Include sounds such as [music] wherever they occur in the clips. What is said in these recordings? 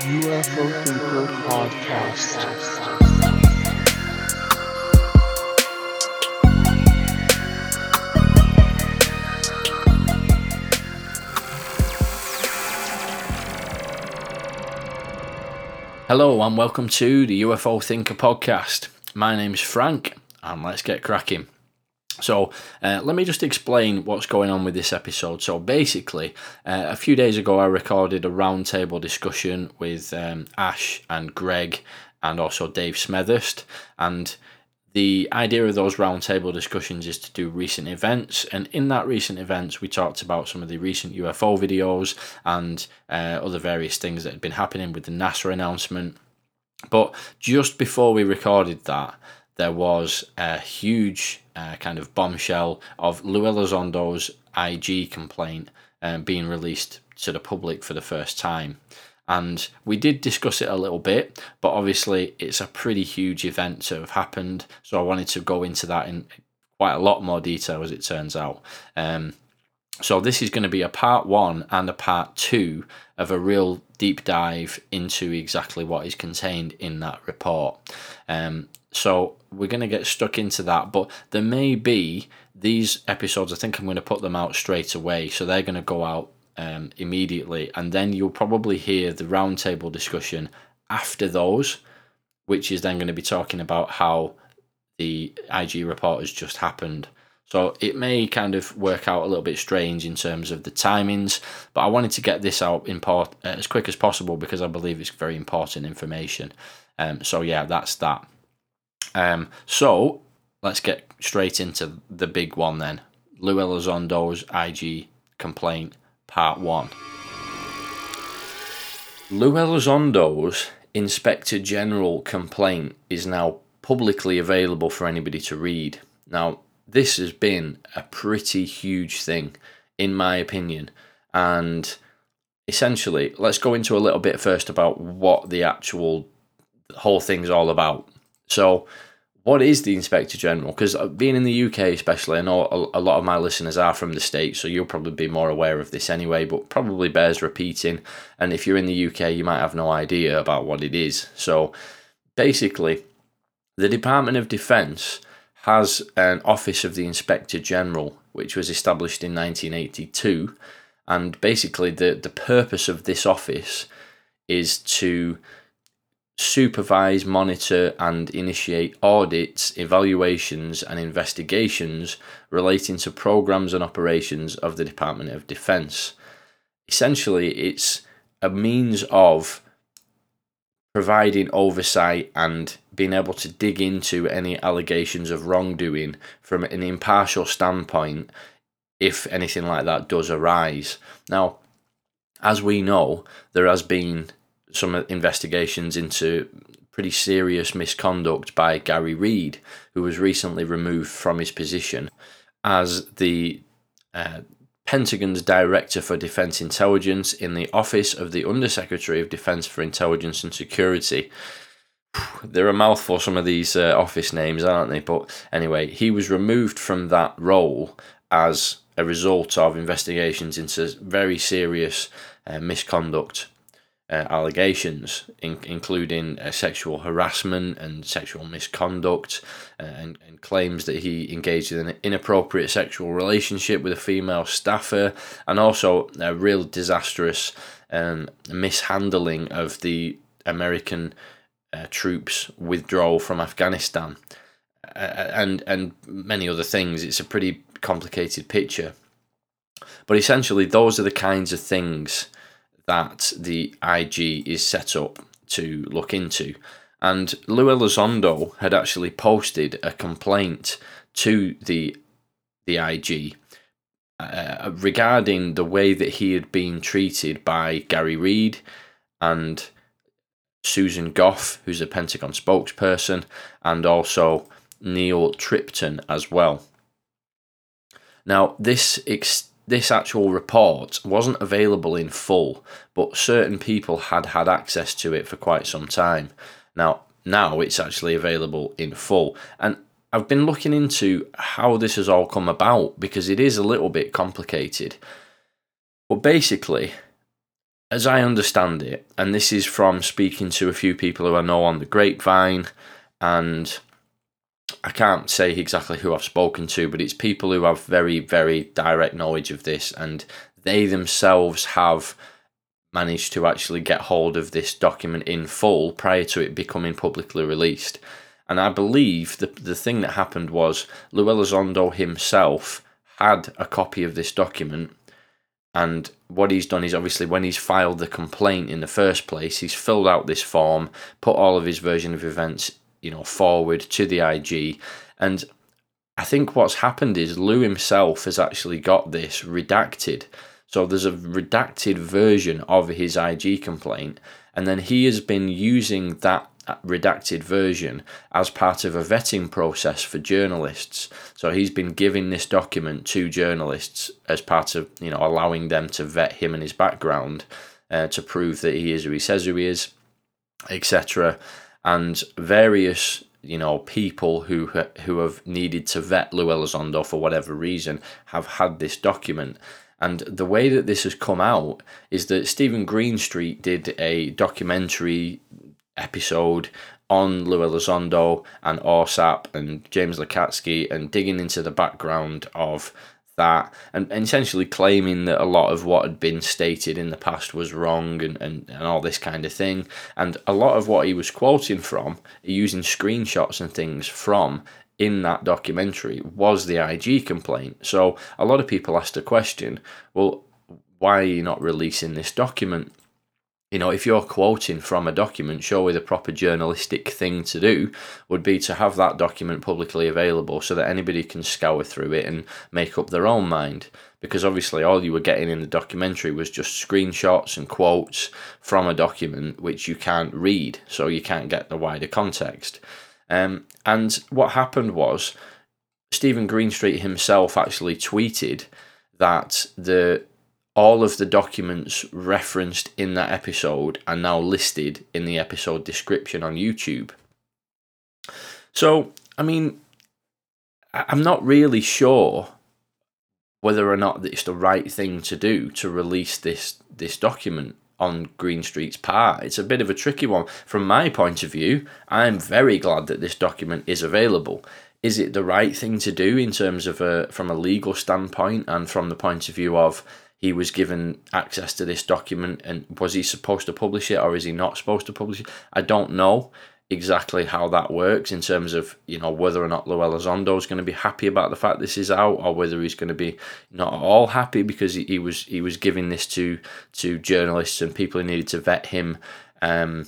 UFO Thinker Podcast. Hello and welcome to the UFO Thinker podcast. My name's Frank and let's get cracking. So, uh, let me just explain what's going on with this episode. So, basically, uh, a few days ago, I recorded a roundtable discussion with um, Ash and Greg and also Dave Smethurst. And the idea of those roundtable discussions is to do recent events. And in that recent events, we talked about some of the recent UFO videos and uh, other various things that had been happening with the NASA announcement. But just before we recorded that, there was a huge uh, kind of bombshell of Lou Elizondo's IG complaint um, being released to the public for the first time. And we did discuss it a little bit, but obviously it's a pretty huge event to have happened. So I wanted to go into that in quite a lot more detail as it turns out. Um, so this is going to be a part one and a part two of a real deep dive into exactly what is contained in that report. Um, so we're going to get stuck into that, but there may be these episodes. I think I'm going to put them out straight away, so they're going to go out um, immediately, and then you'll probably hear the roundtable discussion after those, which is then going to be talking about how the IG report has just happened. So it may kind of work out a little bit strange in terms of the timings, but I wanted to get this out in part, uh, as quick as possible because I believe it's very important information. Um, so yeah, that's that. Um, so let's get straight into the big one then. Lou Elizondo's IG complaint, part one. Lou Elizondo's Inspector General complaint is now publicly available for anybody to read. Now, this has been a pretty huge thing, in my opinion, and essentially, let's go into a little bit first about what the actual whole thing's all about. So, what is the Inspector General? Because uh, being in the UK, especially, I know a, lot of my listeners are from the States, so you'll probably be more aware of this anyway, but probably bears repeating. And if you're in the UK, you might have no idea about what it is. So, basically, the Department of Defence has an Office of the Inspector General, which was established in 1982. And basically, the, the purpose of this office is to supervise, monitor, and initiate audits, evaluations, and investigations relating to programs and operations of the Department of Defense. Essentially, it's a means of providing oversight and being able to dig into any allegations of wrongdoing from an impartial standpoint if anything like that does arise. Now, as we know, there has been some investigations into pretty serious misconduct by Garry Reid, who was recently removed from his position as the uh, Pentagon's Director for Defense Intelligence in the Office of the Undersecretary of Defense for Intelligence and Security. [sighs] They're a mouthful, some of these uh, office names, aren't they? But anyway, he was removed from that role as a result of investigations into very serious uh, misconduct uh, allegations, in, including uh, sexual harassment and sexual misconduct, uh, and, and, claims that he engaged in an inappropriate sexual relationship with a female staffer, and also a real disastrous um, mishandling of the American uh, troops' withdrawal from Afghanistan, uh, and and many other things. It's a pretty complicated picture, but essentially, those are the kinds of things that the IG is set up to look into. And Lou Elizondo had actually posted a complaint to the the IG uh, regarding the way that he had been treated by Garry Reid and Susan Gough, who's a Pentagon spokesperson, and also Neil Tripton as well. Now, this ex- this actual report wasn't available in full, but certain people had had access to it for quite some time. Now, now it's actually available in full. And I've been looking into how this has all come about because it is a little bit complicated. But basically, as I understand it, and this is from speaking to a few people who I know on the grapevine, and I can't say exactly who I've spoken to, but it's people who have very, very direct knowledge of this, and they themselves have managed to actually get hold of this document in full prior to it becoming publicly released. And I believe the, the thing that happened was Lou Elizondo himself had a copy of this document. And what he's done is obviously when he's filed the complaint in the first place, he's filled out this form, put all of his version of events, you know, forward to the IG. And I think what's happened is Lou himself has actually got this redacted. So there's a redacted version of his IG complaint, and then he has been using that redacted version as part of a vetting process for journalists. So he's been giving this document to journalists as part of you know allowing them to vet him and his background uh, to prove that he is who he says who he is, etc. And various you know people who who have needed to vet Lou Elizondo for whatever reason have had this document. And the way that this has come out is that Steven Greenstreet did a documentary episode on Lou Elizondo and AAWSAP and James Lacatski and digging into the background of that and, essentially claiming that a lot of what had been stated in the past was wrong and, and, and all this kind of thing. And a lot of what he was quoting from, using screenshots and things from in that documentary, was the IG complaint. So a lot of people asked the question well, why are you not releasing this document? You know, if you're quoting from a document, surely the proper journalistic thing to do would be to have that document publicly available so that anybody can scour through it and make up their own mind. Because obviously, all you were getting in the documentary was just screenshots and quotes from a document which you can't read, so you can't get the wider context. Um, and what happened was Steven Greenstreet himself actually tweeted that the all of the documents referenced in that episode are now listed in the episode description on YouTube. So, I mean, I'm not really sure whether or not it's the right thing to do to release this this document on Greenstreet's part. It's a bit of a tricky one. From my point of view, I'm very glad that this document is available. Is it the right thing to do in terms of a from a legal standpoint and from the point of view of he was given access to this document and was he supposed to publish it or is he not supposed to publish it? I don't know exactly how that works in terms of you know whether or not Lou Elizondo is going to be happy about the fact this is out or whether he's going to be not at all happy because he, he was he was giving this to to journalists and people who needed to vet him um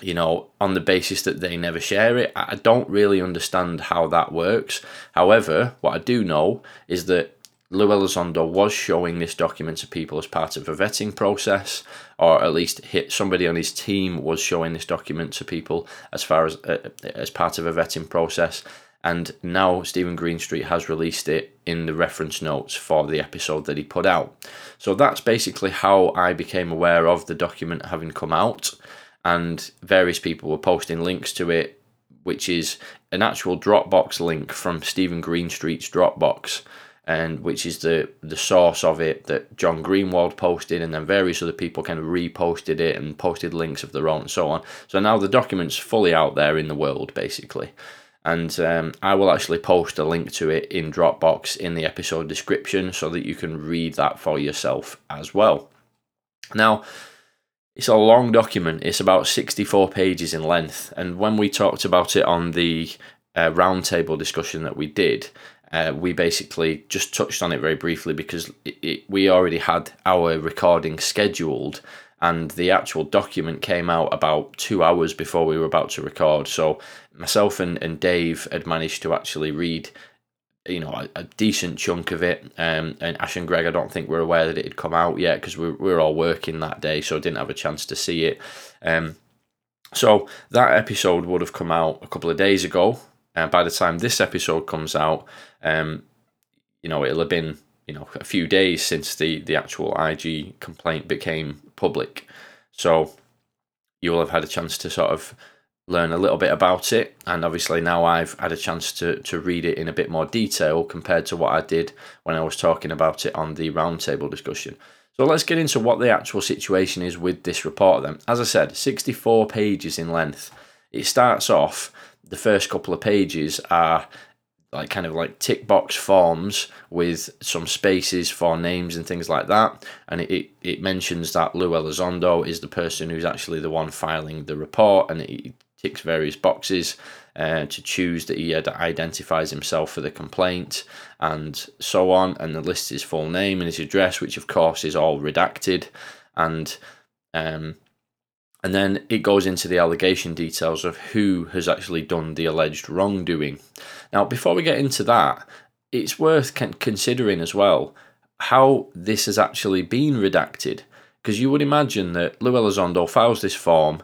you know on the basis that they never share it I don't really understand how that works however what I do know is that Lou Elizondo was showing this document to people as part of a vetting process, or at least somebody on his team was showing this document to people as far as uh, as part of a vetting process. And now Steven Greenstreet has released it in the reference notes for the episode that he put out. So that's basically how I became aware of the document having come out, and various people were posting links to it, which is an actual Dropbox link from Steven Greenstreet's Dropbox and which is the the source of it that John Greenwald posted, and then various other people kind of reposted it and posted links of their own and so on. So now the document's fully out there in the world, basically. And um, I will actually post a link to it in Dropbox in the episode description so that you can read that for yourself as well. Now, it's a long document, it's about 64 pages in length. And when we talked about it on the uh, roundtable discussion that we did, uh, we basically just touched on it very briefly because it, it, we already had our recording scheduled and the actual document came out about two hours before we were about to record. So myself and, and Dave had managed to actually read, you know, a, a decent chunk of it. Um, and Ash and Greg, I don't think we were aware that it had come out yet because we, we were all working that day, so didn't have a chance to see it. Um, so that episode would have come out a couple of days ago. Uh, by the time this episode comes out, um, you know, it'll have been you know a few days since the the actual IG complaint became public, so you will have had a chance to sort of learn a little bit about it and obviously now I've had a chance to to read it in a bit more detail compared to what I did when I was talking about it on the roundtable discussion. So let's get into what the actual situation is with this report then. As I said, 64 pages in length. It starts off, the first couple of pages are like kind of like tick box forms with some spaces for names and things like that. And it, it mentions that Lou Elizondo is the person who's actually the one filing the report and it ticks various boxes uh, to choose that he identifies himself for the complaint and so on. And the list his full name and his address, which of course is all redacted. And um, and then it goes into the allegation details of who has actually done the alleged wrongdoing. Now, before we get into that, it's worth considering as well how this has actually been redacted. Because you would imagine that Lou Elizondo files this form.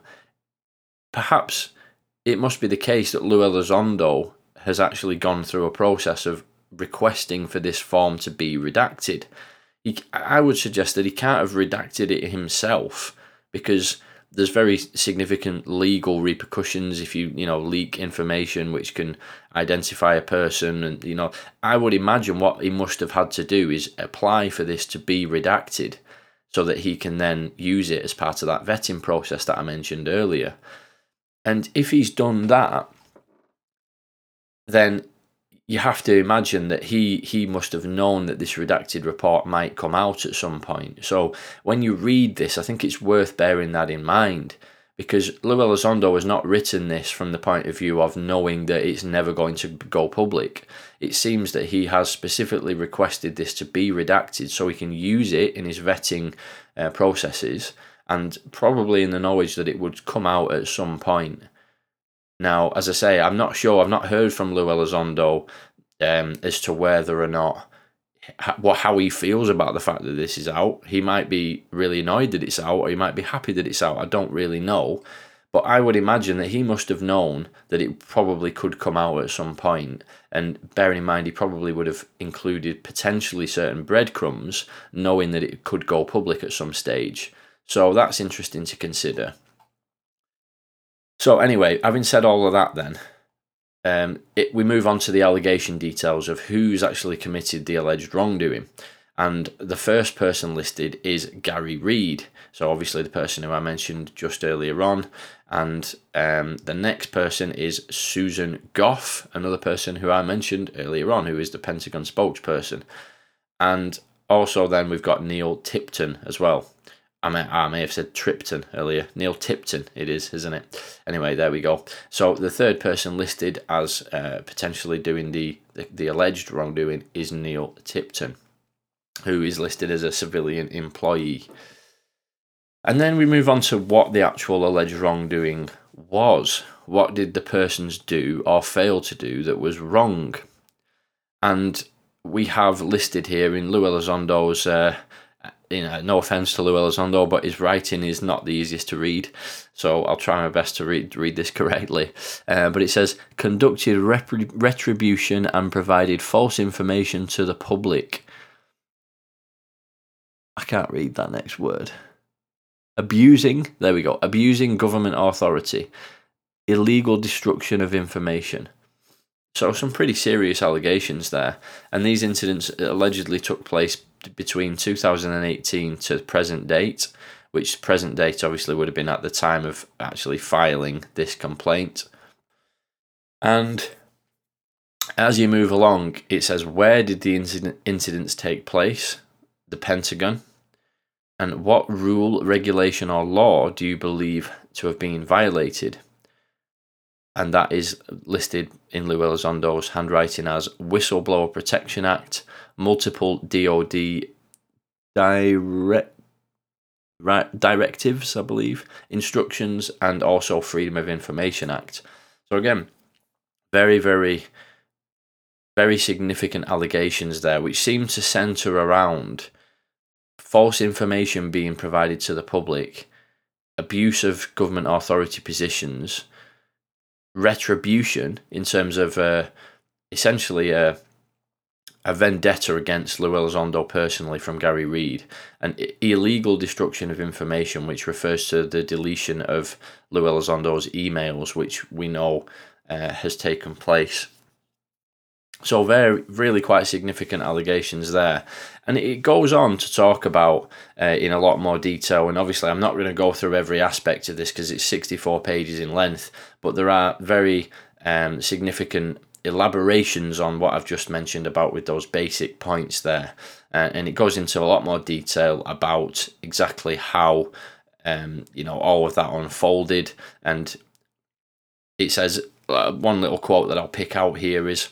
Perhaps it must be the case that Lou Elizondo has actually gone through a process of requesting for this form to be redacted. He, I would suggest that he can't have redacted it himself because there's very significant legal repercussions if you you know leak information which can identify a person and you know i would imagine what he must have had to do is apply for this to be redacted so that he can then use it as part of that vetting process that i mentioned earlier. And if he's done that then you have to imagine that he he must have known that this redacted report might come out at some point. So when you read this, I think it's worth bearing that in mind because Lou Elizondo has not written this from the point of view of knowing that it's never going to go public. It seems that he has specifically requested this to be redacted so he can use it in his vetting uh, processes and probably in the knowledge that it would come out at some point. Now, as I say, I'm not sure. I've not heard from Lou Elizondo um, as to whether or not what how he feels about the fact that this is out. He might be really annoyed that it's out, or he might be happy that it's out. I don't really know, but I would imagine that he must have known that it probably could come out at some point. And bearing in mind, he probably would have included potentially certain breadcrumbs, knowing that it could go public at some stage. So that's interesting to consider. So anyway, having said all of that, then um, it, we move on to the allegation details of who's actually committed the alleged wrongdoing. And the first person listed is Garry Reid. So obviously the person who I mentioned just earlier on. And um, the next person is Susan Gough, another person who I mentioned earlier on, who is the Pentagon spokesperson. And also then we've got Neil Tipton as well. I may, I may have said Tripton earlier. Neil Tipton, it is, isn't it? Anyway, there we go. So the third person listed as uh, potentially doing the, the, the alleged wrongdoing is Neil Tipton, who is listed as a civilian employee. And then we move on to what the actual alleged wrongdoing was. What did the persons do or fail to do that was wrong? And we have listed here in Lou Elizondo's uh, you know, no offense to Lou Elizondo, but his writing is not the easiest to read. So I'll try my best to read read this [laughs] correctly. Uh, but it says conducted rep- retribution and provided false information to the public. I can't read that next word. Abusing, there we go, abusing government authority, illegal destruction of information. So, some pretty serious allegations there. And these incidents allegedly took place between 2018 to present date, which present date obviously would have been at the time of actually filing this complaint. And as you move along, it says where did the incident, incidents take place? The Pentagon. And what rule, regulation, or law do you believe to have been violated? And that is listed in Lou Elizondo's handwriting as Whistleblower Protection Act, multiple DoD direct directives, I believe, instructions, and also Freedom of Information Act. So again, very, very, very significant allegations there, which seem to centre around false information being provided to the public, abuse of government authority positions, retribution in terms of uh, essentially a a vendetta Elizondo personally from Garry Reid, an illegal destruction of information, which refers to the deletion of Lou Elizondo's emails, which we know uh, has taken place. So very, really quite significant allegations there. And it goes on to talk about uh, in a lot more detail. And obviously, I'm not going to go through every aspect of this because it's 64 pages in length, but there are very um, significant elaborations on what I've just mentioned about with those basic points there. Uh, and it goes into a lot more detail about exactly how um, you know all of that unfolded and it says uh, one little quote that I'll pick out here is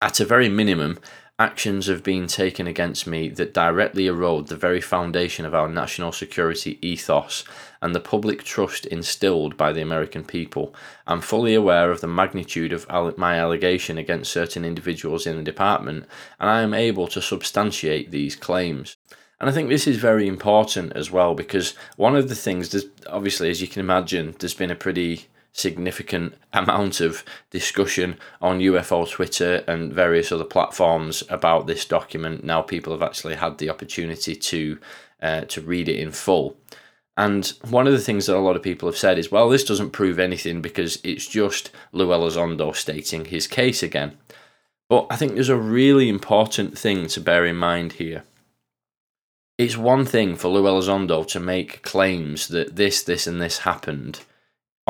at a very minimum actions have been taken against me that directly erode the very foundation of our national security ethos and the public trust instilled by the American people. I'm fully aware of the magnitude of my allegation against certain individuals in the department, and I am able to substantiate these claims. And I think this is very important as well because one of the things, obviously, as you can imagine, there's been a pretty significant amount of discussion on UFO Twitter and various other platforms about this document. Now people have actually had the opportunity to uh, to read it in full. And one of the things that a lot of people have said is, well, this doesn't prove anything because it's just Lou Elizondo stating his case again. But I think there's a really important thing to bear in mind here. It's one thing for Lou Elizondo to make claims that this, this, and this happened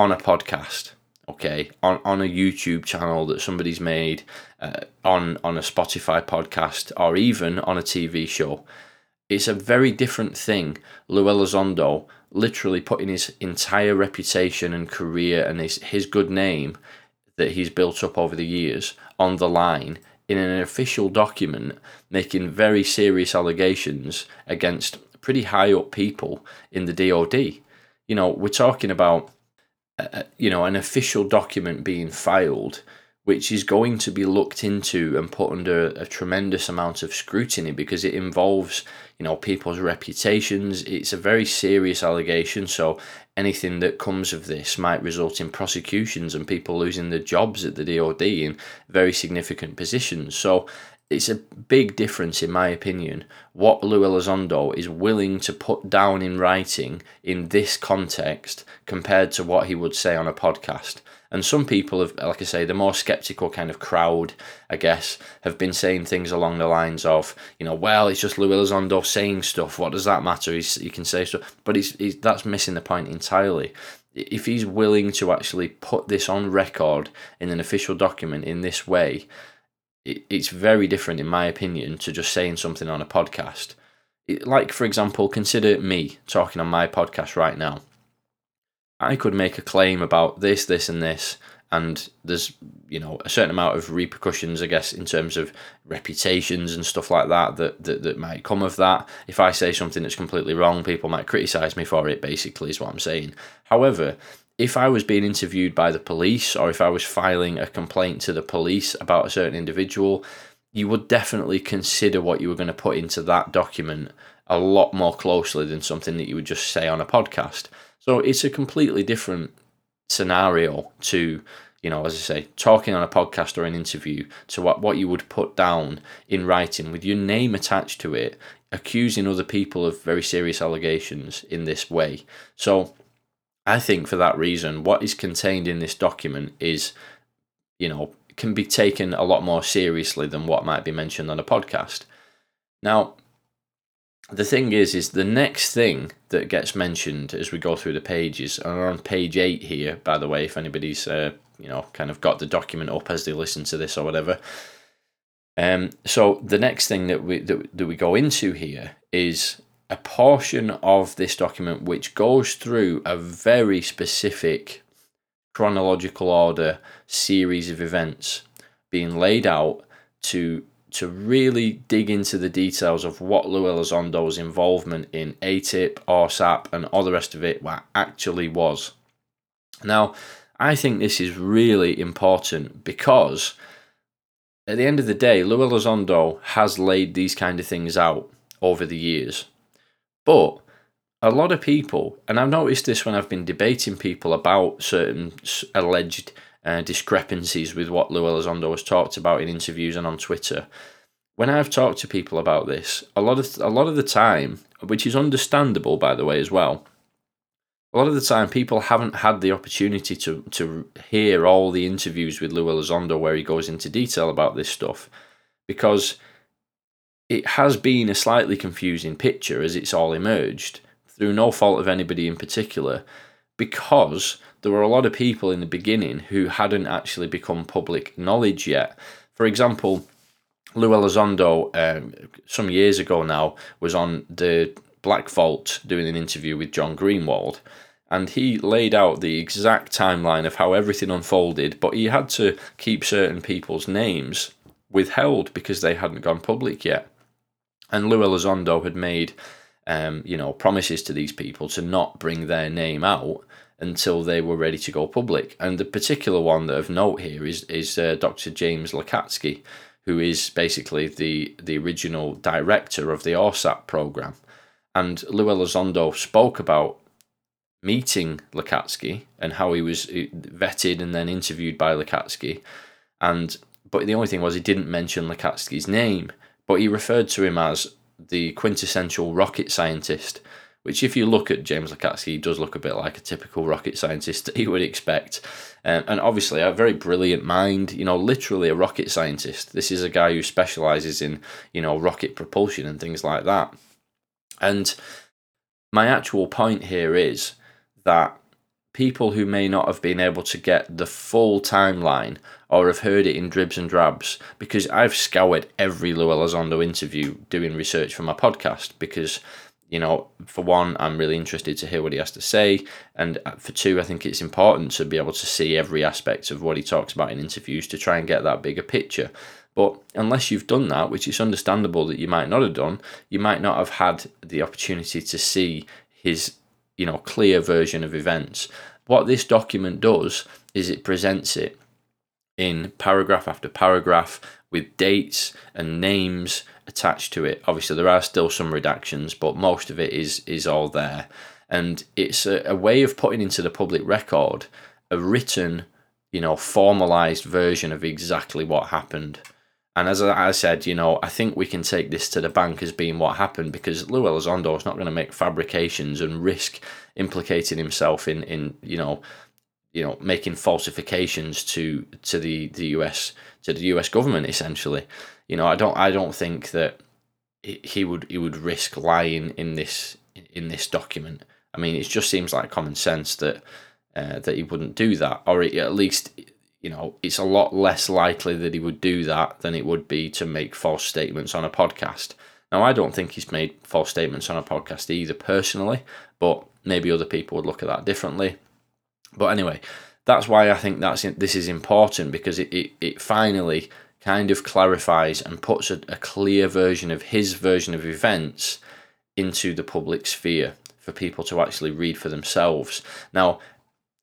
on a podcast, okay, on, on a YouTube channel that somebody's made, uh, on on a Spotify podcast, or even on a TV show. It's a very different thing. Lou Elizondo literally putting his entire reputation and career and his, his good name that he's built up over the years on the line in an official document, making very serious allegations against pretty high up people in the DoD. You know, we're talking about you know, an official document being filed, which is going to be looked into and put under a tremendous amount of scrutiny because it involves, you know, people's reputations. It's a very serious allegation, so anything that comes of this might result in prosecutions and people losing their jobs at the DoD in very significant positions. So it's a big difference, in my opinion, what Lou Elizondo is willing to put down in writing in this context compared to what he would say on a podcast. And some people have, like I say, the more skeptical kind of crowd, I guess, have been saying things along the lines of, you know, well, it's just Lou Elizondo saying stuff. What does that matter? He's, he can say stuff, but he's, he's that's missing the point entirely. If he's willing to actually put this on record in an official document in this way, it, it's very different, in my opinion, to just saying something on a podcast. It, like, for example, consider me talking on my podcast right now. I could make a claim about this, this, and this, and there's you know a certain amount of repercussions, I guess, in terms of reputations and stuff like that that that, that might come of that. If I say something that's completely wrong, people might criticize me for it. Basically, is what I'm saying. However, if I was being interviewed by the police or if I was filing a complaint to the police about a certain individual, you would definitely consider what you were going to put into that document a lot more closely than something that you would just say on a podcast. So it's a completely different scenario to, you know, as I say, talking on a podcast or an interview to what, what you would put down in writing with your name attached to it, accusing other people of very serious allegations in this way. So I think for that reason, what is contained in this document is, you know, can be taken a lot more seriously than what might be mentioned on a podcast. Now, the thing is, is the next thing that gets mentioned as we go through the pages, and on page eight here, by the way, if anybody's, uh, you know, kind of got the document up as they listen to this or whatever. Um, so the next thing that we that, that we go into here is a portion of this document which goes through a very specific chronological order series of events being laid out to to really dig into the details of what Lou Elizondo's involvement in AATIP, AAWSAP, and all the rest of it actually was. Now, I think this is really important because at the end of the day, Lou Elizondo has laid these kind of things out over the years. But a lot of people, and I've noticed this when I've been debating people about certain alleged uh, discrepancies with what Lou Elizondo has talked about in interviews and on Twitter. When I've talked to people about this, a lot of a lot of the time, which is understandable by the way as well, a lot of the time people haven't had the opportunity to to hear all the interviews with Lou Elizondo where he goes into detail about this stuff because it has been a slightly confusing picture as it's all emerged through no fault of anybody in particular because there were a lot of people in the beginning who hadn't actually become public knowledge yet. For example, Lou Elizondo, um, some years ago now, was on the Black Vault doing an interview with John Greenwald, and he laid out the exact timeline of how everything unfolded, but he had to keep certain people's names withheld because they hadn't gone public yet. And Lou Elizondo had made, um, you know, promises to these people to not bring their name out until they were ready to go public. And the particular one that of note here is is uh, Dr. James Lacatski, who is basically the the original director of the AAWSAP program. And Lou Elizondo spoke about meeting Lacatski and how he was uh, vetted and then interviewed by Lacatski. And but the only thing was he didn't mention Lacatski's name, but he referred to him as the quintessential rocket scientist. Which, if you look at James Lacatski, he does look a bit like a typical rocket scientist [laughs] that you would expect. Um, and obviously, a very brilliant mind, you know, literally a rocket scientist. This is a guy who specializes in, you know, rocket propulsion and things like that. And my actual point here is that people who may not have been able to get the full timeline or have heard it in dribs and drabs because I've scoured every Lou Elizondo interview doing research for my podcast because you know for one I'm really interested to hear what he has to say and uh, for two I think it's important to be able to see every aspect of what he talks about in interviews to try and get that bigger picture. But unless you've done that which is understandable that you might not have done you might not have had the opportunity to see his you know clear version of events. What this document does is it presents it in paragraph after paragraph with dates and names attached to it. Obviously, there are still some redactions, but most of it is is all there, and it's a, a way of putting into the public record a written, you know, formalized version of exactly what happened. And as I said, you know, I think we can take this to the bank as being what happened because Lou Elizondo is not going to make fabrications and risk implicating himself in, in you know, you know, making falsifications to to the, the US to the US government essentially. You know, I don't I don't think that he would he would risk lying in this in this document. I mean, it just seems like common sense that uh, that he wouldn't do that, or at least you know, it's a lot less likely that he would do that than it would be to make false statements on a podcast. Now, I don't think he's made false statements on a podcast either, personally, but maybe other people would look at that differently. But anyway, that's why I think that's this is important because it, it, it finally kind of clarifies and puts a, a clear version of his version of events into the public sphere for people to actually read for themselves. Now,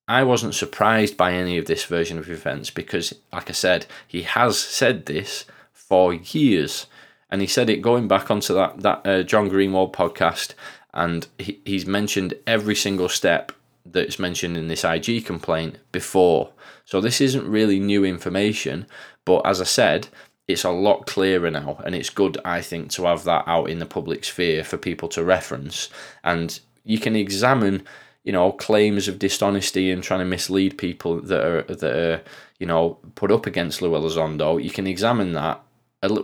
I wasn't surprised by any of this version of events because, like I said, he has said this for years, and he said it going back onto that that uh, John Greenwald podcast, and he, he's mentioned every single step that's mentioned in this IG complaint before. So this isn't really new information, but as I said, it's a lot clearer now, and it's good, I think, to have that out in the public sphere for people to reference, and you can examine you know claims of dishonesty and trying to mislead people that are that are you know put up against Lou Elizondo, you can examine that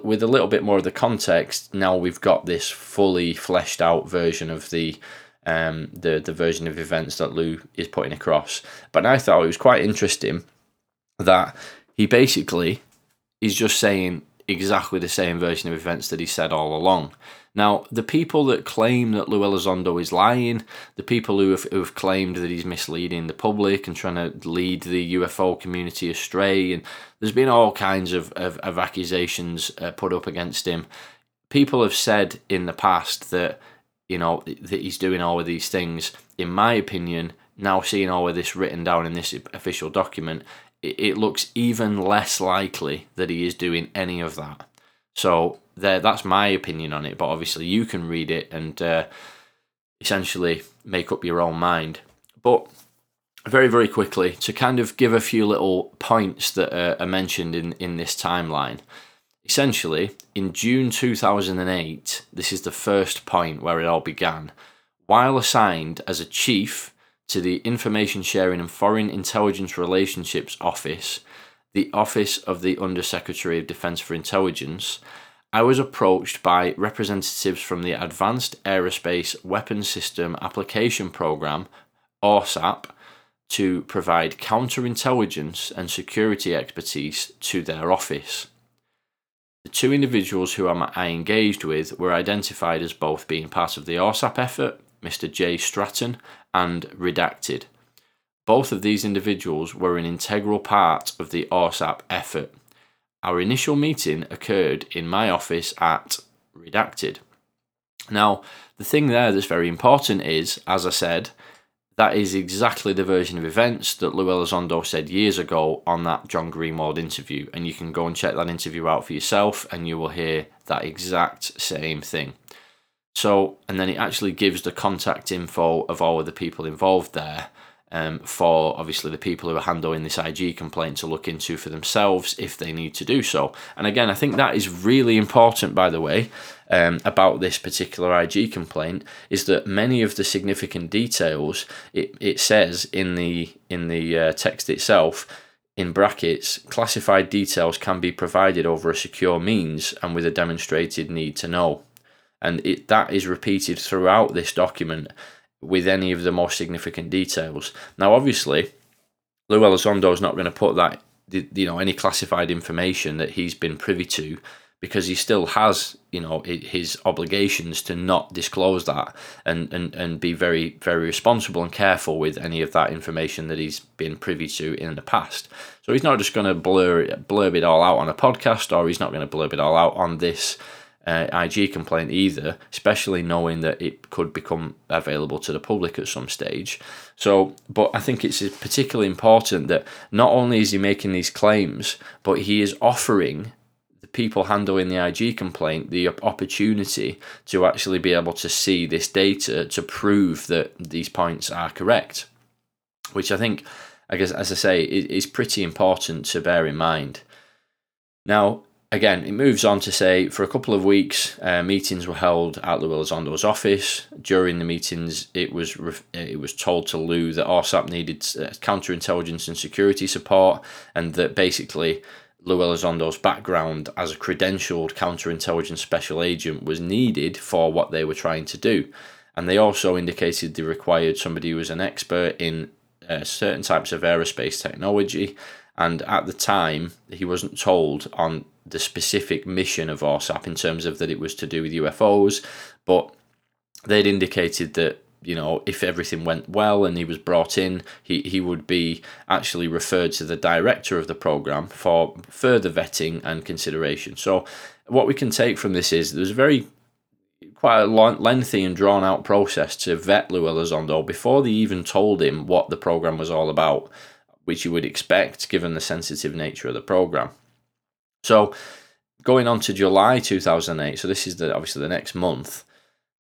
with a little bit more of the context. Now we've got this fully fleshed out version of the um, the the version of events that Lou is putting across. But I thought it was quite interesting that he basically is just saying exactly the same version of events that he said all along. Now, the people that claim that Lou Elizondo is lying, the people who have, who have claimed that he's misleading the public and trying to lead the UFO community astray, and there's been all kinds of, of, of accusations uh, put up against him. People have said in the past that, you know, that he's doing all of these things. In my opinion, now seeing all of this written down in this official document, it, it looks even less likely that he is doing any of that. So there, that's my opinion on it. But obviously, you can read it and uh, essentially make up your own mind. But very, very quickly to kind of give a few little points that are, mentioned in in this timeline. Essentially, in June 2008, this is the first point where it all began. While assigned as a chief to the Information Sharing and Foreign Intelligence Relationships Office, the Office of the Undersecretary of Defense for Intelligence, I was approached by representatives from the Advanced Aerospace Weapons System Application Program, AAWSAP, to provide counterintelligence and security expertise to their office. The two individuals who I engaged with were identified as both being part of the AAWSAP effort, Mr. J. Stratton, and Redacted. Both of these individuals were an integral part of the AAWSAP effort. Our initial meeting occurred in my office at Redacted. Now, the thing there that's very important is, as I said, that is exactly the version of events that Lou Elizondo said years ago on that John Greenwald interview. And you can go and check that interview out for yourself and you will hear that exact same thing. So, and then it actually gives the contact info of all of the people involved there um, for obviously the people who are handling this IG complaint to look into for themselves if they need to do so. And again, I think that is really important, by the way, um, about this particular IG complaint is that many of the significant details it, it says in the in the uh, text itself in brackets classified details can be provided over a secure means and with a demonstrated need to know and it, that is repeated throughout this document with any of the more significant details. Now, obviously, Lou Elizondo is not going to put that, you know, any classified information that he's been privy to because he still has, you know, his obligations to not disclose that and, and, and be very, very responsible and careful with any of that information that he's been privy to in the past. So he's not just going to blur, blurb it all out on a podcast or he's not going to blurb it all out on this uh, IG complaint either, especially knowing that it could become available to the public at some stage. So, but I think it's particularly important that not only is he making these claims, but he is offering the people handling the IG complaint the opportunity to actually be able to see this data to prove that these points are correct, which I think, I guess, as I say, is pretty important to bear in mind. Now, again, it moves on to say for a couple of weeks, uh, meetings were held at Lou Elizondo's office. During the meetings, it was it was told to Lou that AAWSAP needed uh, counterintelligence and security support, and that basically Lou Elizondo's background as a credentialed counterintelligence special agent was needed for what they were trying to do. And they also indicated they required somebody who was an expert in uh, certain types of aerospace technology. And at the time, he wasn't told on the specific mission of AAWSAP in terms of that it was to do with UFOs, but they'd indicated that you know if everything went well and he was brought in, he he would be actually referred to the director of the program for further vetting and consideration. So what we can take from this is there's a very quite a lengthy and drawn out process to vet Lou Elizondo before they even told him what the program was all about, which you would expect given the sensitive nature of the program. So going on to July 2008, so this is the obviously the next month,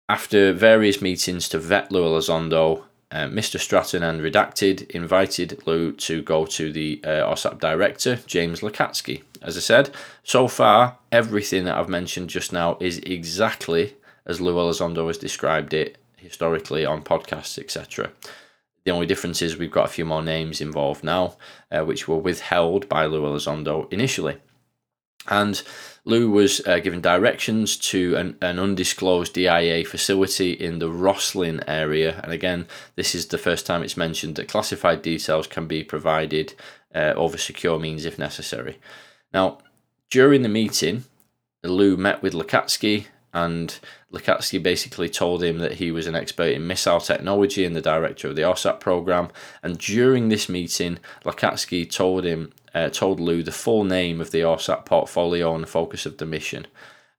after various meetings to vet Lou Elizondo, uh, Mr. Stratton and Redacted invited Lou to go to the uh, AAWSAP director, James Lacatski. As I said, so far, everything that I've mentioned just now is exactly as Lou Elizondo has described it historically on podcasts, etc. The only difference is we've got a few more names involved now, uh, which were withheld by Lou Elizondo initially. And Lou was uh, given directions to an, an, undisclosed DIA facility in the Rosslyn area. And again, this is the first time it's mentioned that classified details can be provided uh, over secure means if necessary. Now, during the meeting, Lou met with Lacatski, and Lacatski basically told him that he was an expert in missile technology and the director of the AAWSAP program. And during this meeting, Lacatski told him uh, told Lou the full name of the AAWSAP portfolio and the focus of the mission.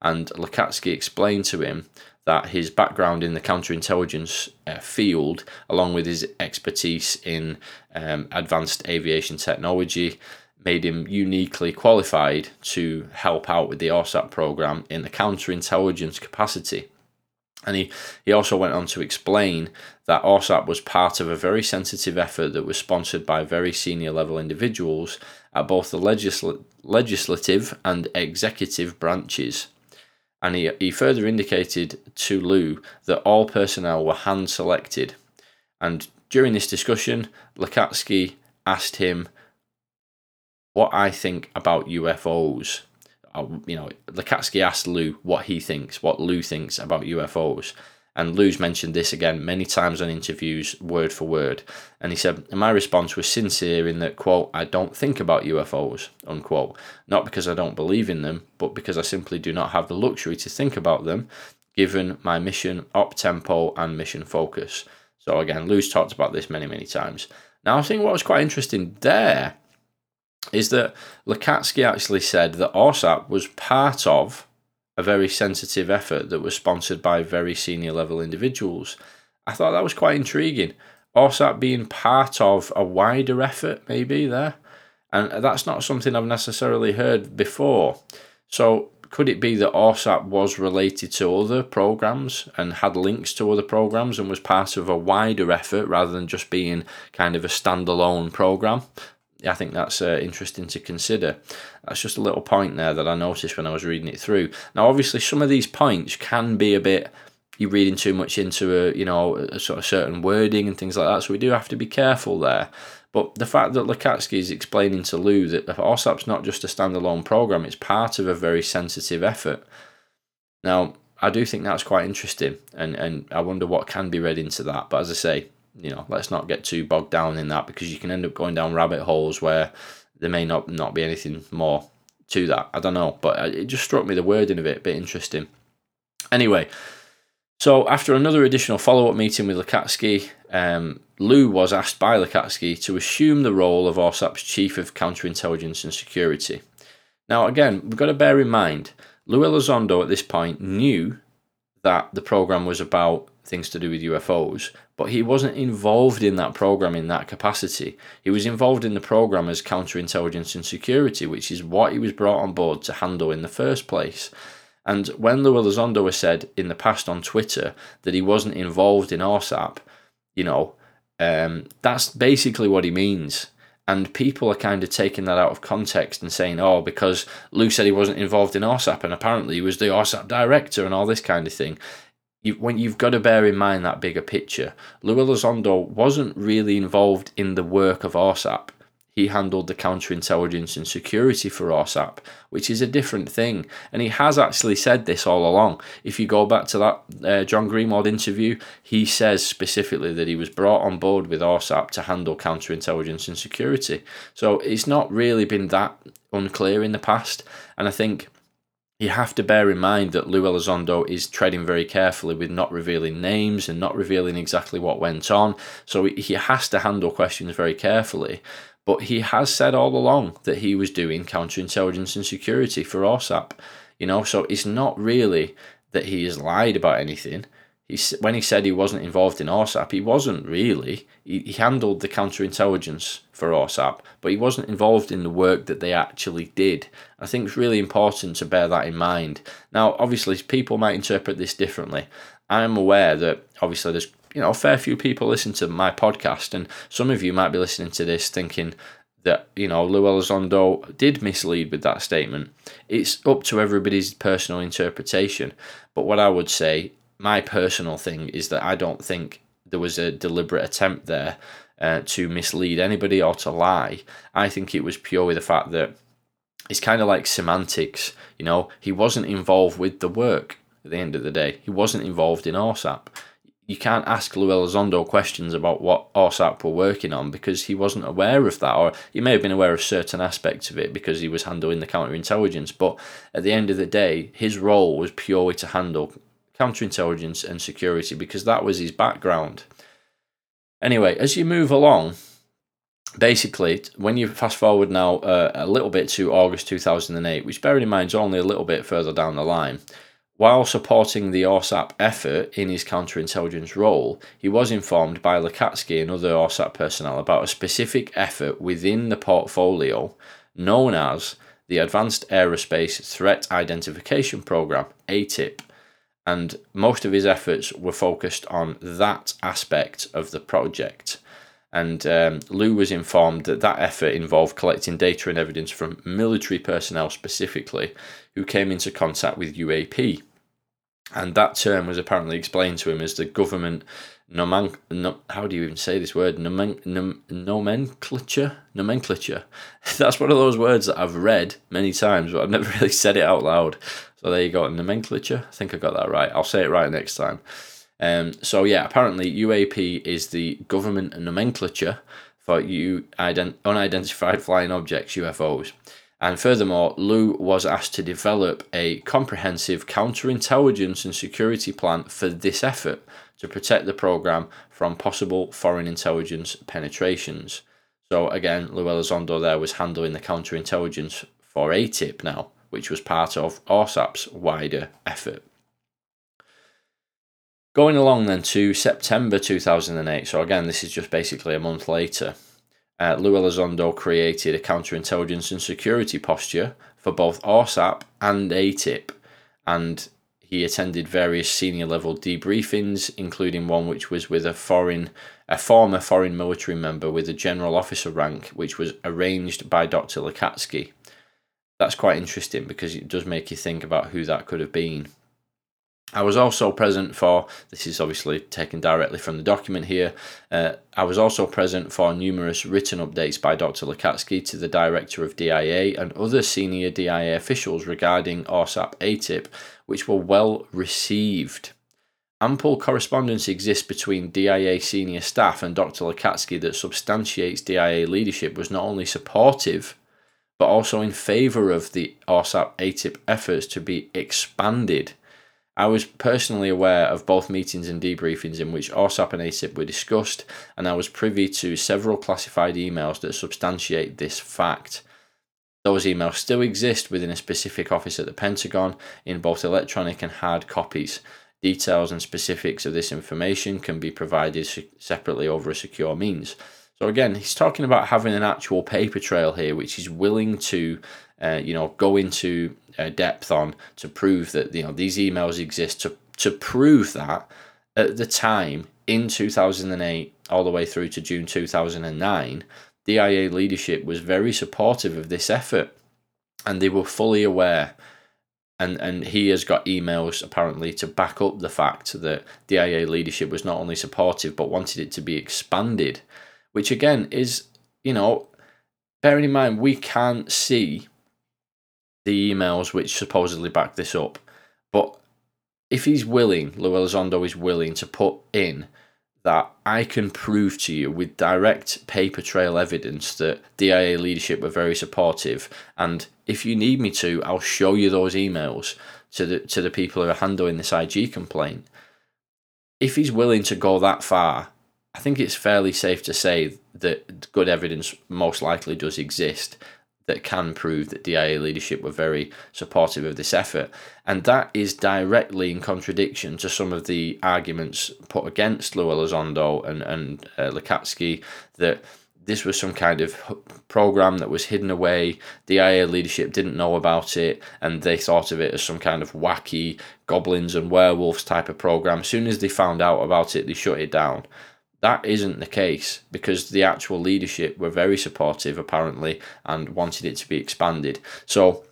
And Lacatski explained to him that his background in the counterintelligence uh, field, along with his expertise in um, advanced aviation technology, made him uniquely qualified to help out with the AAWSAP program in the counterintelligence capacity. And he, he also went on to explain that AAWSAP was part of a very sensitive effort that was sponsored by very senior level individuals at both the legisl- legislative and executive branches. And he, he further indicated to Lou that all personnel were hand selected. And during this discussion, Lacatski asked him what I think about UFOs. Uh, you know, Lacatski asked Lou what he thinks, what Lou thinks about UFOs. And Lou's mentioned this again many times on interviews, word for word. And he said, my response was sincere in that, quote, I don't think about UFOs, unquote. Not because I don't believe in them, but because I simply do not have the luxury to think about them, given my mission, op tempo, and mission focus. So again, Lou's talked about this many, many times. Now, I think what was quite interesting there is that Lacatski actually said that AAWSAP was part of a very sensitive effort that was sponsored by very senior level individuals. I thought that was quite intriguing. AAWSAP being part of a wider effort, maybe there. And that's not something I've necessarily heard before. So, could it be that AAWSAP was related to other programs and had links to other programs and was part of a wider effort rather than just being kind of a standalone program? I think that's uh, interesting to consider. That's just a little point there that I noticed when I was reading it through. Now, obviously, some of these points can be a bit you're reading too much into a you know a sort of certain wording and things like that. So we do have to be careful there. But the fact that Lacatski is explaining to Lou that AAWSAP's not just a standalone program; it's part of a very sensitive effort. Now, I do think that's quite interesting, and and I wonder what can be read into that. But as I say, you know, let's not get too bogged down in that because you can end up going down rabbit holes where there may not not be anything more to that. I don't know, but it just struck me the wording of it a bit interesting. Anyway, so after another additional follow up meeting with Lacatski, um, Lou was asked by Lacatski to assume the role of AAWSAP's chief of counterintelligence and security. Now, again, we've got to bear in mind, Lou Elizondo at this point knew that the program was about things to do with UFOs, but he wasn't involved in that program in that capacity. He was involved in the program as counterintelligence and security, which is what he was brought on board to handle in the first place. And when Lou Elizondo has said in the past on Twitter that he wasn't involved in AAWSAP, you know, um, that's basically what he means. And people are kind of taking that out of context and saying, oh, because Lou said he wasn't involved in AAWSAP and apparently he was the AAWSAP director and all this kind of thing you, when you've got to bear in mind that bigger picture. Lou Elizondo wasn't really involved in the work of AAWSAP. He handled the counterintelligence and security for AAWSAP, which is a different thing. And he has actually said this all along. If you go back to that uh, John Greenwald interview, he says specifically that he was brought on board with AAWSAP to handle counterintelligence and security. So it's not really been that unclear in the past. And I think you have to bear in mind that Lou Elizondo is treading very carefully with not revealing names and not revealing exactly what went on. So he has to handle questions very carefully. But he has said all along that he was doing counterintelligence and security for AAWSAP. You know, so it's not really that he has lied about anything he, when he said he wasn't involved in AAWSAP, he wasn't really. He, he handled the counterintelligence for AAWSAP, but he wasn't involved in the work that they actually did. I think it's really important to bear that in mind. Now, obviously, people might interpret this differently. I am aware that obviously there's you know a fair few people listen to my podcast, and some of you might be listening to this thinking that you know Lou Elizondo did mislead with that statement. It's up to everybody's personal interpretation. But what I would say my personal thing is that I don't think there was a deliberate attempt there uh, to mislead anybody or to lie. I think it was purely the fact that it's kind of like semantics. You know, he wasn't involved with the work at the end of the day. He wasn't involved in AAWSAP. You can't ask Lou Elizondo questions about what AAWSAP were working on because he wasn't aware of that, or he may have been aware of certain aspects of it because he was handling the counterintelligence. But at the end of the day, his role was purely to handle counterintelligence and security because that was his background. Anyway, as you move along, basically, when you fast forward now uh, a little bit to August 2008, which bearing in mind is only a little bit further down the line, while supporting the AAWSAP effort in his counterintelligence role, he was informed by Lacatski and other AAWSAP personnel about a specific effort within the portfolio known as the Advanced Aerospace Threat Identification Program, AATIP, and most of his efforts were focused on that aspect of the project. And um, Lou was informed that that effort involved collecting data and evidence from military personnel specifically who came into contact with UAP. And that term was apparently explained to him as the government nomen, no, how do you even say this word? Nomen, nom, nomenclature? Nomenclature. [laughs] That's one of those words that I've read many times, but I've never [laughs] really said it out loud. So there you go, nomenclature. I think I got that right. I'll say it right next time. Um, so yeah, apparently UAP is the government nomenclature for U ident- unidentified flying objects (UFOs). And furthermore, Lou was asked to develop a comprehensive counterintelligence and security plan for this effort to protect the program from possible foreign intelligence penetrations. So again, Lou Elizondo there was handling the counterintelligence for AATIP now, which was part of AAWSAP's wider effort. Going along then to September 2008, so again, this is just basically a month later, uh, Lou Elizondo created a counterintelligence and security posture for both AAWSAP and AATIP, and he attended various senior level debriefings, including one which was with a foreign, a former foreign military member with a general officer rank, which was arranged by Dr. Lacatski. That's quite interesting because it does make you think about who that could have been. I was also present for, this is obviously taken directly from the document here, uh, I was also present for numerous written updates by Dr. Lacatski to the director of DIA and other senior DIA officials regarding AAWSAP AATIP, which were well received. Ample correspondence exists between DIA senior staff and Dr. Lacatski that substantiates DIA leadership was not only supportive, but also in favour of the AAWSAP AATIP efforts to be expanded I was personally aware of both meetings and debriefings in which AAWSAP and AATIP were discussed, and I was privy to several classified emails that substantiate this fact. Those emails still exist within a specific office at the Pentagon in both electronic and hard copies. Details and specifics of this information can be provided separately over a secure means. So again, he's talking about having an actual paper trail here, which he's willing to, uh, you know, go into uh, depth on to prove that you know these emails exist to to prove that at the time in 2008 all the way through to June 2009 DIA leadership was very supportive of this effort and they were fully aware. And and he has got emails apparently to back up the fact that DIA leadership was not only supportive but wanted it to be expanded which again is you know bearing in mind we can't see the emails which supposedly back this up. But if he's willing, Lou Elizondo is willing to put in that I can prove to you with direct paper trail evidence that DIA leadership were very supportive, and if you need me to, I'll show you those emails to the to the people who are handling this IG complaint. If he's willing to go that far, I think it's fairly safe to say that good evidence most likely does exist that can prove that DIA leadership were very supportive of this effort. And that is directly in contradiction to some of the arguments put against Lou Elizondo and, and uh, Lacatski that this was some kind of program that was hidden away. DIA leadership didn't know about it and they thought of it as some kind of wacky goblins and werewolves type of program. As soon as they found out about it, they shut it down. That isn't the case because the actual leadership were very supportive, apparently, and wanted it to be expanded. So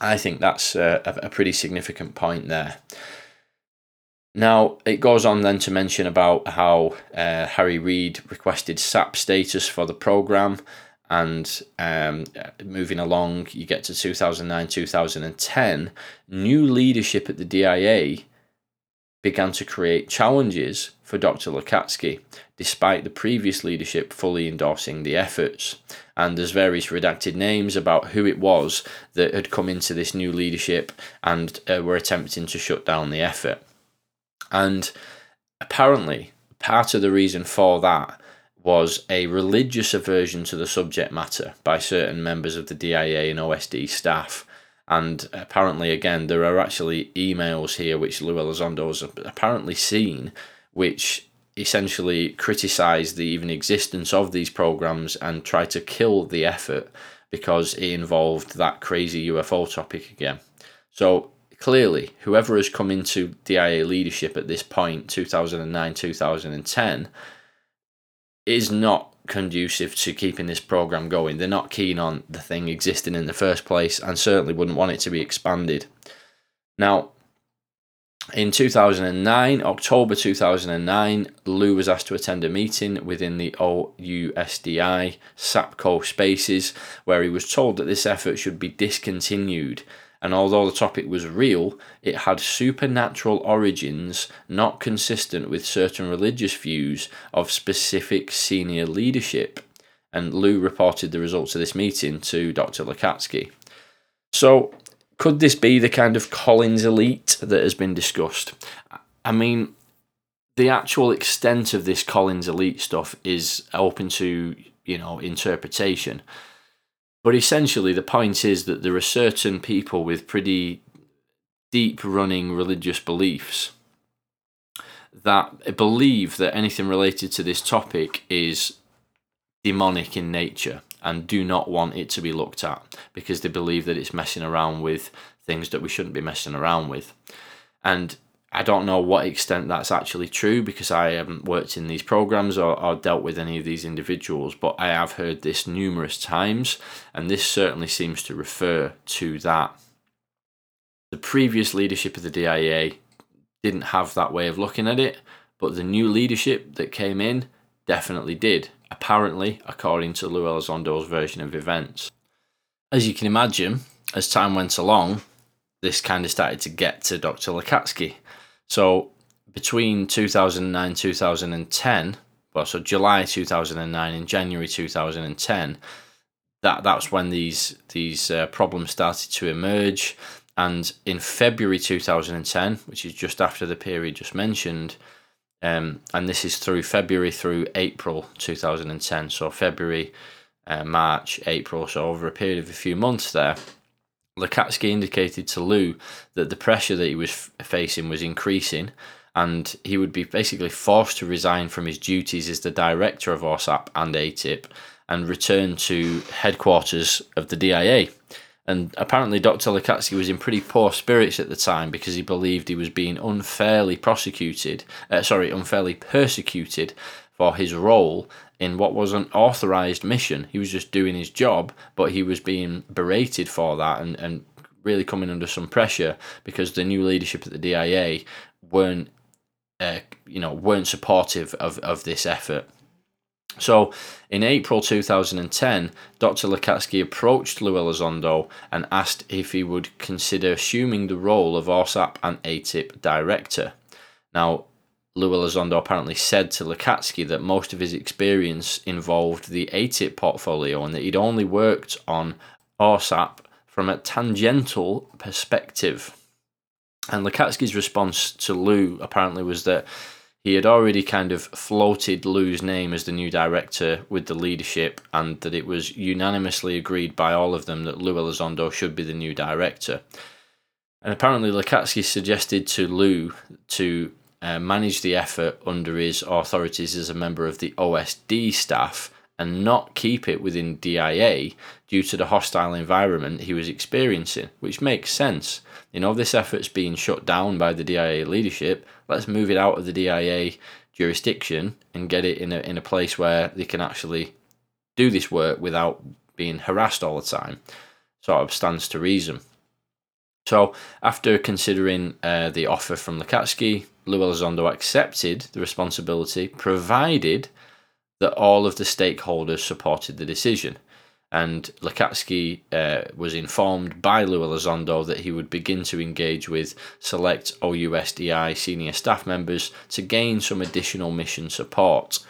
I think that's a, a pretty significant point there. Now, it goes on then to mention about how uh, Harry Reid requested SAP status for the program. And um, moving along, you get to 2009 2010, new leadership at the DIA began to create challenges for Dr. Lacatski, despite the previous leadership fully endorsing the efforts. And there's various redacted names about who it was that had come into this new leadership and uh, were attempting to shut down the effort. And apparently, part of the reason for that was a religious aversion to the subject matter by certain members of the DIA and OSD staff and apparently, again, there are actually emails here which Lou Elizondo has apparently seen, which essentially criticise the even existence of these programs and try to kill the effort because it involved that crazy UFO topic again. So clearly, whoever has come into DIA leadership at this point, 2009, 2010, is not conducive to keeping this program going. They're not keen on the thing existing in the first place and certainly wouldn't want it to be expanded. Now, In 2009, October 2009, Lou was asked to attend a meeting within the OUSDI SAPCO spaces where he was told that this effort should be discontinued. And although the topic was real, it had supernatural origins not consistent with certain religious views of specific senior leadership. And Lou reported the results of this meeting to Dr. Lacatski. So, could this be the kind of Collins elite that has been discussed? I mean, the actual extent of this Collins elite stuff is open to, you know, interpretation. But essentially, the point is that there are certain people with pretty deep running religious beliefs that believe that anything related to this topic is demonic in nature and do not want it to be looked at because they believe that it's messing around with things that we shouldn't be messing around with. And I don't know what extent that's actually true because I haven't worked in these programs or, or, dealt with any of these individuals, but I have heard this numerous times, and this certainly seems to refer to that. The previous leadership of the DIA didn't have that way of looking at it, but the new leadership that came in definitely did apparently, according to Lou Elizondo's version of events. As you can imagine, as time went along, this kind of started to get to Dr. Lacatski. So between 2009 2010, well, so July 2009 and January 2010, that that's when these these uh, problems started to emerge. And in February 2010, which is just after the period just mentioned, um, and this is through February through April 2010. So February, uh, March, April. So over a period of a few months there, Lacatski indicated to Lou that the pressure that he was facing was increasing and he would be basically forced to resign from his duties as the director of AAWSAP and AATIP and return to headquarters of the DIA. And apparently, Dr. Lacatski was in pretty poor spirits at the time because he believed he was being unfairly prosecuted, uh, sorry, unfairly persecuted for his role in what was an authorized mission. He was just doing his job, but he was being berated for that and, and really coming under some pressure because the new leadership at the DIA weren't, uh, you know, weren't supportive of, of this effort. So, in April 2010, Dr. Lacatski approached Lou Elizondo and asked if he would consider assuming the role of AAWSAP and AATIP director. Now, Lou Elizondo apparently said to Lacatski that most of his experience involved the AATIP portfolio and that he'd only worked on AAWSAP from a tangential perspective. And Lacatski's response to Lou apparently was that he had already kind of floated Lou's name as the new director with the leadership, and that it was unanimously agreed by all of them that Lou Elizondo should be the new director. And apparently, Lacatski suggested to Lou to uh, manage the effort under his authorities as a member of the OSD staff and not keep it within DIA due to the hostile environment he was experiencing, which makes sense. You know, this effort's being shut down by the DIA leadership let's move it out of the DIA jurisdiction and get it in a in a place where they can actually do this work without being harassed all the time. Sort of stands to reason. So, after considering uh, the offer from Lacatski, Lou Elizondo accepted the responsibility, provided that all of the stakeholders supported the decision and Lacatski uh, was informed by Lou Elizondo that he would begin to engage with select OUSDI senior staff members to gain some additional mission support.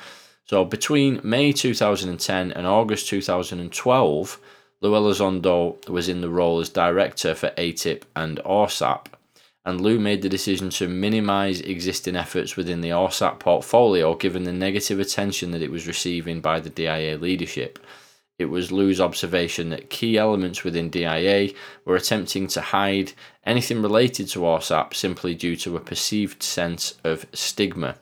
So between May 2010 and August 2012, Lou Elizondo was in the role as director for AATIP and AAWSAP, and Lou made the decision to minimise existing efforts within the AAWSAP portfolio given the negative attention that it was receiving by the DIA leadership. It was Lou's observation that key elements within DIA were attempting to hide anything related to AAWSAP simply due to a perceived sense of stigma.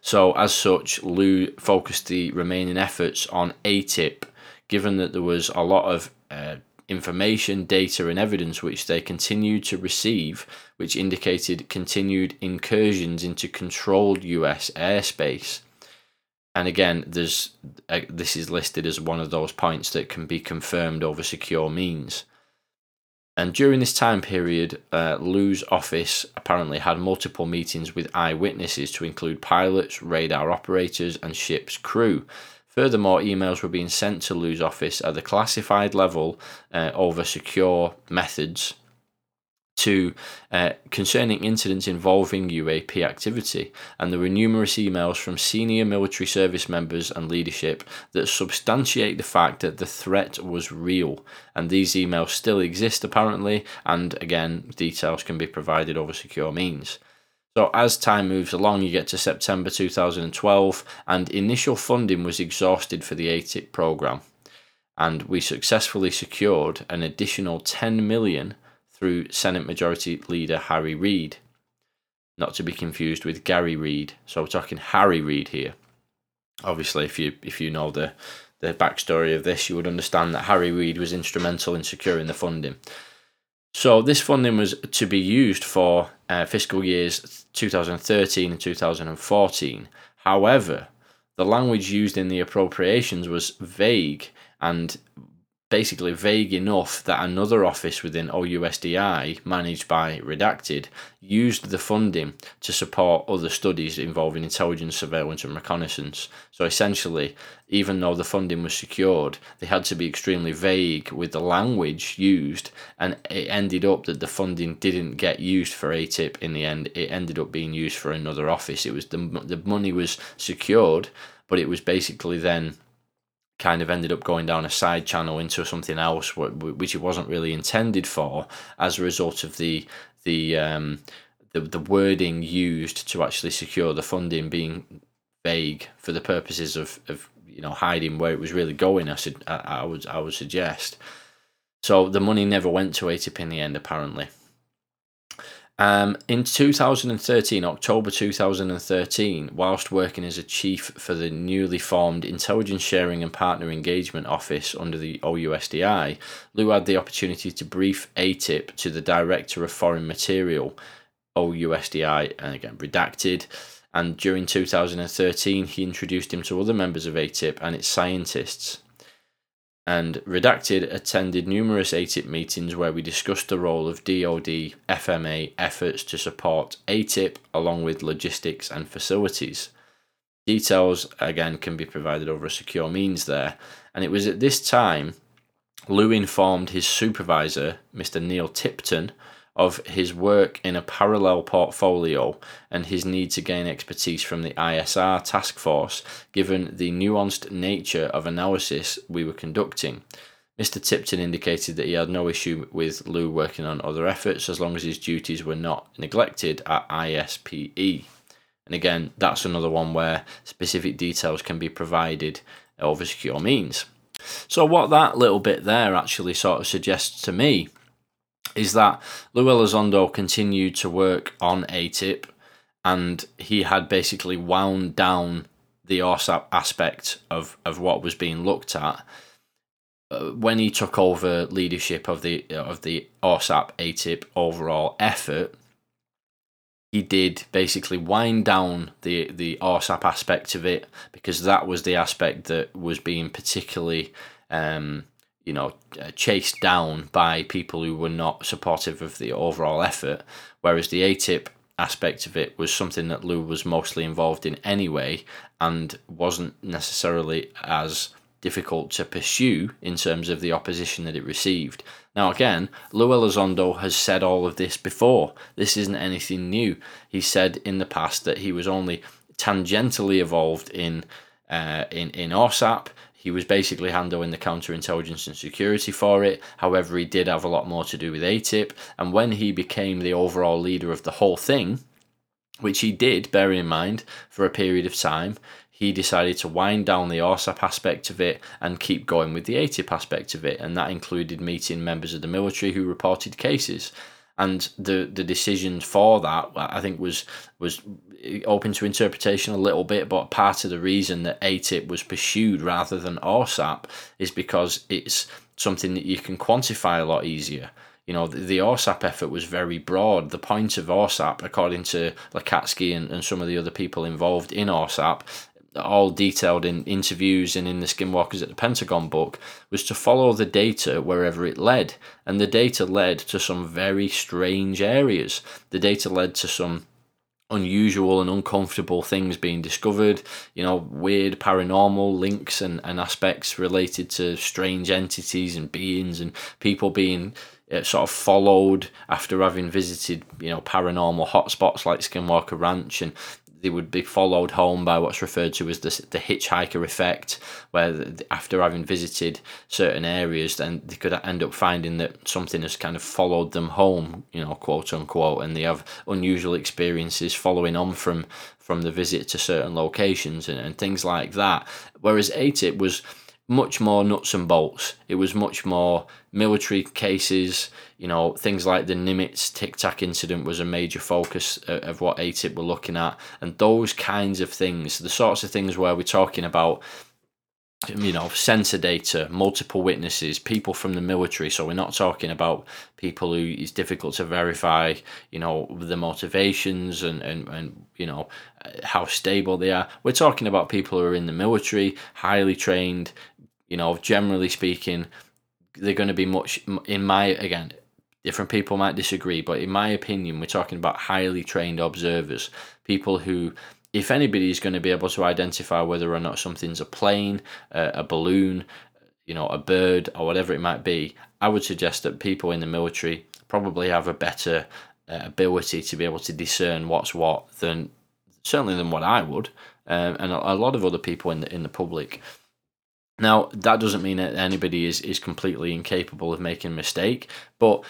So, as such, Lou focused the remaining efforts on AATIP, given that there was a lot of uh, information, data, and evidence which they continued to receive, which indicated continued incursions into controlled US airspace and again, there's uh, this is listed as one of those points that can be confirmed over secure means. And during this time period, uh, Lou's office apparently had multiple meetings with eyewitnesses to include pilots, radar operators, and ship's crew. Furthermore, emails were being sent to Lou's office at the classified level uh, over secure methods to uh, concerning incidents involving UAP activity, and there were numerous emails from senior military service members and leadership that substantiate the fact that the threat was real. And these emails still exist apparently, and again, details can be provided over secure means. So, as time moves along, you get to September 2012, and initial funding was exhausted for the AATIP program. And we successfully secured an additional 10 million through Senate Majority Leader Harry Reid. Not to be confused with Garry Reid. So we're talking Harry Reid here. Obviously, if you if you know the the backstory of this, you would understand that Harry Reid was instrumental in securing the funding. So this funding was to be used for uh, fiscal years 2013 and 2014. However, the language used in the appropriations was vague and basically vague enough that another office within OUSDI, managed by Redacted, used the funding to support other studies involving intelligence, surveillance, and reconnaissance. So essentially, even though the funding was secured, they had to be extremely vague with the language used, and it ended up that the funding didn't get used for AATIP in the end. It ended up being used for another office. It was the the money was secured, but it was basically then kind of ended up going down a side channel into something else, which it wasn't really intended for, as a result of the the um, the, the wording used to actually secure the funding being vague for the purposes of, of you know hiding where it was really going. I should I, I would I would suggest. So the money never went to AATIP in the end, apparently. Um, in 2013, October 2013, whilst working as a chief for the newly formed Intelligence Sharing and Partner Engagement Office under the OUSDI, Lou had the opportunity to brief AATIP to the Director of Foreign Material, OUSDI, and again redacted. And during 2013, he introduced him to other members of AATIP and its scientists and Redacted attended numerous AATIP meetings where we discussed the role of DoD FMA efforts to support AATIP along with logistics and facilities. Details again can be provided over a secure means there, and it was at this time Lou informed his supervisor, Mr. Neill Tipton, of his work in a parallel portfolio and his need to gain expertise from the ISR task force given the nuanced nature of analysis we were conducting. Mr. Tipton indicated that he had no issue with Lou working on other efforts as long as his duties were not neglected at ISPE. And again, that's another one where specific details can be provided over secure means. So, what that little bit there actually sort of suggests to me is that Lou Elizondo continued to work on AATIP and he had basically wound down the AAWSAP aspect of, of what was being looked at uh, when he took over leadership of the of the AAWSAP AATIP overall effort. He did basically wind down the the AAWSAP aspect of it because that was the aspect that was being particularly um, you know, uh, chased down by people who were not supportive of the overall effort. Whereas the AATIP aspect of it was something that Lou was mostly involved in anyway and wasn't necessarily as difficult to pursue in terms of the opposition that it received. Now, again, Lou Elizondo has said all of this before. This isn't anything new. He said in the past that he was only tangentially involved in uh, in in AAWSAP. He was basically handling the counterintelligence and security for it. However, he did have a lot more to do with AATIP. And when he became the overall leader of the whole thing, which he did, bearing in mind, for a period of time, he decided to wind down the AAWSAP aspect of it and keep going with the AATIP aspect of it. And that included meeting members of the military who reported cases and the the decision for that I think was was open to interpretation a little bit, but part of the reason that AATIP was pursued rather than AAWSAP is because it's something that you can quantify a lot easier. You know, the, the effort was very broad. The point of AAWSAP, according to Lacatski and, and some of the other people involved in AAWSAP, all detailed in interviews and in the Skinwalkers at the Pentagon book, was to follow the data wherever it led. And the data led to some very strange areas. The data led to some unusual and uncomfortable things being discovered, you know, weird paranormal links and, and aspects related to strange entities and beings and people being uh, sort of followed after having visited, you know, paranormal hotspots like Skinwalker Ranch and they would be followed home by what's referred to as the, the hitchhiker effect, where the, after having visited certain areas, then they could end up finding that something has kind of followed them home, you know, quote unquote, and they have unusual experiences following on from from the visit to certain locations and, and things like that. Whereas AATIP was much more nuts and bolts. It was much more military cases. You know, things like the Nimitz Tic Tac incident was a major focus uh, of what AATIP were looking at, and those kinds of things, the sorts of things where we're talking about um, you know, sensor data, multiple witnesses, people from the military. So we're not talking about people who it's difficult to verify, you know, the motivations and, and, and you know, uh, how stable they are. We're talking about people who are in the military, highly trained, you know, generally speaking, they're going to be much, in my, again, different people might disagree, but in my opinion, we're talking about highly trained observers, people who, if anybody is going to be able to identify whether or not something's a plane, uh, a balloon, you know, a bird, or whatever it might be, I would suggest that people in the military probably have a better uh, ability to be able to discern what's what than certainly than what I would, um, and a, a lot of other people in the in the public. Now, that doesn't mean that anybody is, is completely incapable of making a mistake, but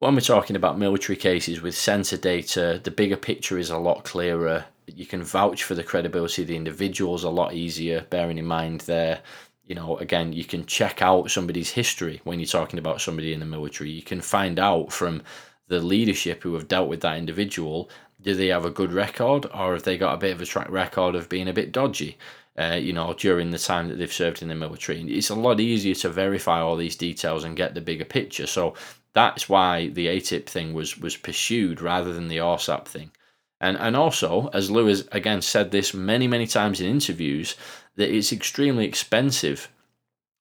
when we're talking about military cases with sensor data, the bigger picture is a lot clearer. You can vouch for the credibility of the individuals a lot easier, bearing in mind there, you know, again, you can check out somebody's history when you're talking about somebody in the military. You can find out from the leadership who have dealt with that individual do they have a good record or have they got a bit of a track record of being a bit dodgy? Uh, you know, during the time that they've served in the military. And It's a lot easier to verify all these details and get the bigger picture. So that's why the AATIP thing was was pursued rather than the AAWSAP thing. And and also, as Lewis again said this many many times in interviews, that it's extremely expensive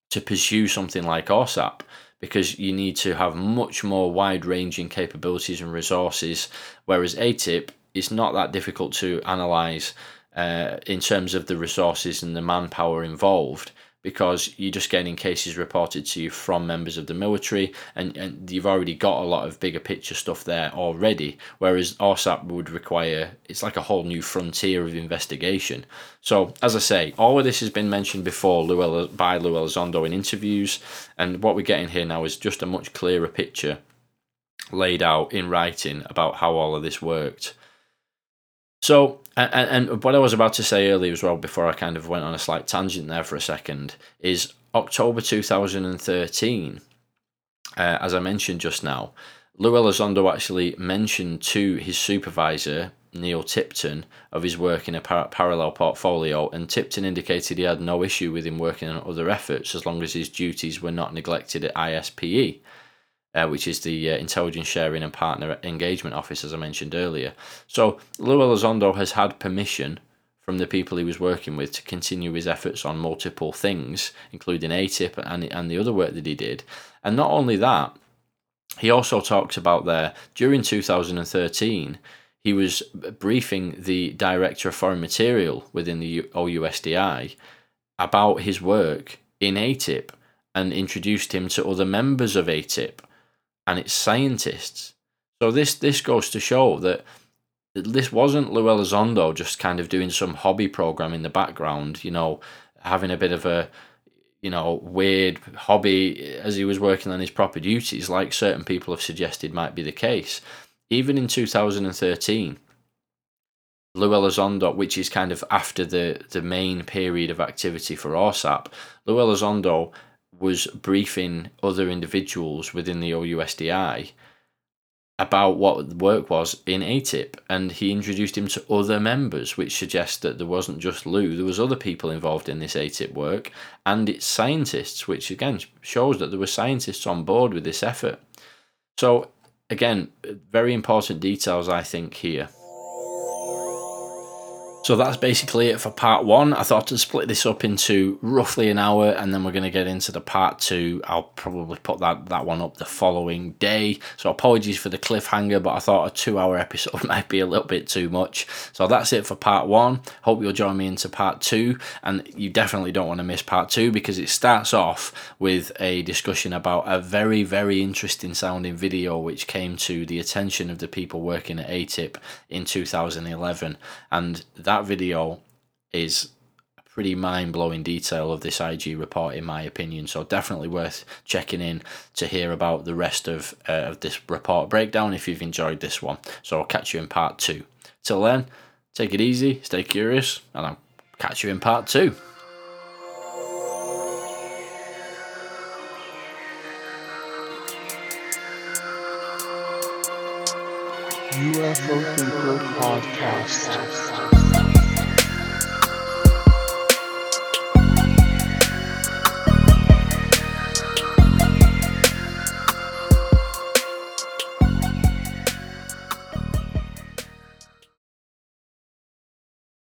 to pursue something like AAWSAP because you need to have much more wide ranging capabilities and resources, whereas AATIP is not that difficult to analyze uh, in terms of the resources and the manpower involved because you're just getting cases reported to you from members of the military and, and you've already got a lot of bigger picture stuff there already whereas AAWSAP would require it's like a whole new frontier of investigation. So as I say all of this has been mentioned before Lou by Lou Elizondo in interviews and what we're getting here now is just a much clearer picture laid out in writing about how all of this worked so, and, and what I was about to say earlier as well, before I kind of went on a slight tangent there for a second, is October 2013, uh, as I mentioned just now, Lou Elizondo actually mentioned to his supervisor, Neill Tipton, of his work in a par- parallel portfolio, and Tipton indicated he had no issue with him working on other efforts as long as his duties were not neglected at ISPE uh, which is the uh, Intelligence Sharing and Partner Engagement Office, as I mentioned earlier. So Lou Elizondo has had permission from the people he was working with to continue his efforts on multiple things, including AATIP and, and the other work that he did. And not only that, he also talks about there during 2013, he was briefing the Director of Foreign Material within the OUSDI about his work in AATIP and introduced him to other members of ATIP and its scientists. So this this goes to show that this wasn't Lou Elizondo just kind of doing some hobby program in the background, you know, having a bit of a you know weird hobby as he was working on his proper duties, like certain people have suggested might be the case. Even in 2013, Lou Elizondo, which is kind of after the, the main period of activity for AAWSAP, Lou Elizondo was briefing other individuals within the OUSDI about what the work was in AATIP, and he introduced him to other members, which suggests that there wasn't just Lou, there was other people involved in this AATIP work, and its scientists, which again shows that there were scientists on board with this effort. So again, very important details I think here. So that's basically it for part one. I thought to split this up into roughly an hour and then we're going to get into the part two. I'll probably put that, that one up the following day. So apologies for the cliffhanger, but I thought a two hour episode [laughs] might be a little bit too much. So that's it for part one. Hope you'll join me into part two. And you definitely don't want to miss part two because it starts off with a discussion about a very, very interesting sounding video which came to the attention of the people working at AATIP in 2011. And that that video is a pretty mind blowing detail of this IG report, in my opinion. So definitely worth checking in to hear about the rest of, uh, of this report breakdown if you've enjoyed this one. So I'll catch you in part two. Till then, take it easy, stay curious, and I'll catch you in part two. UFO Thinker Podcast.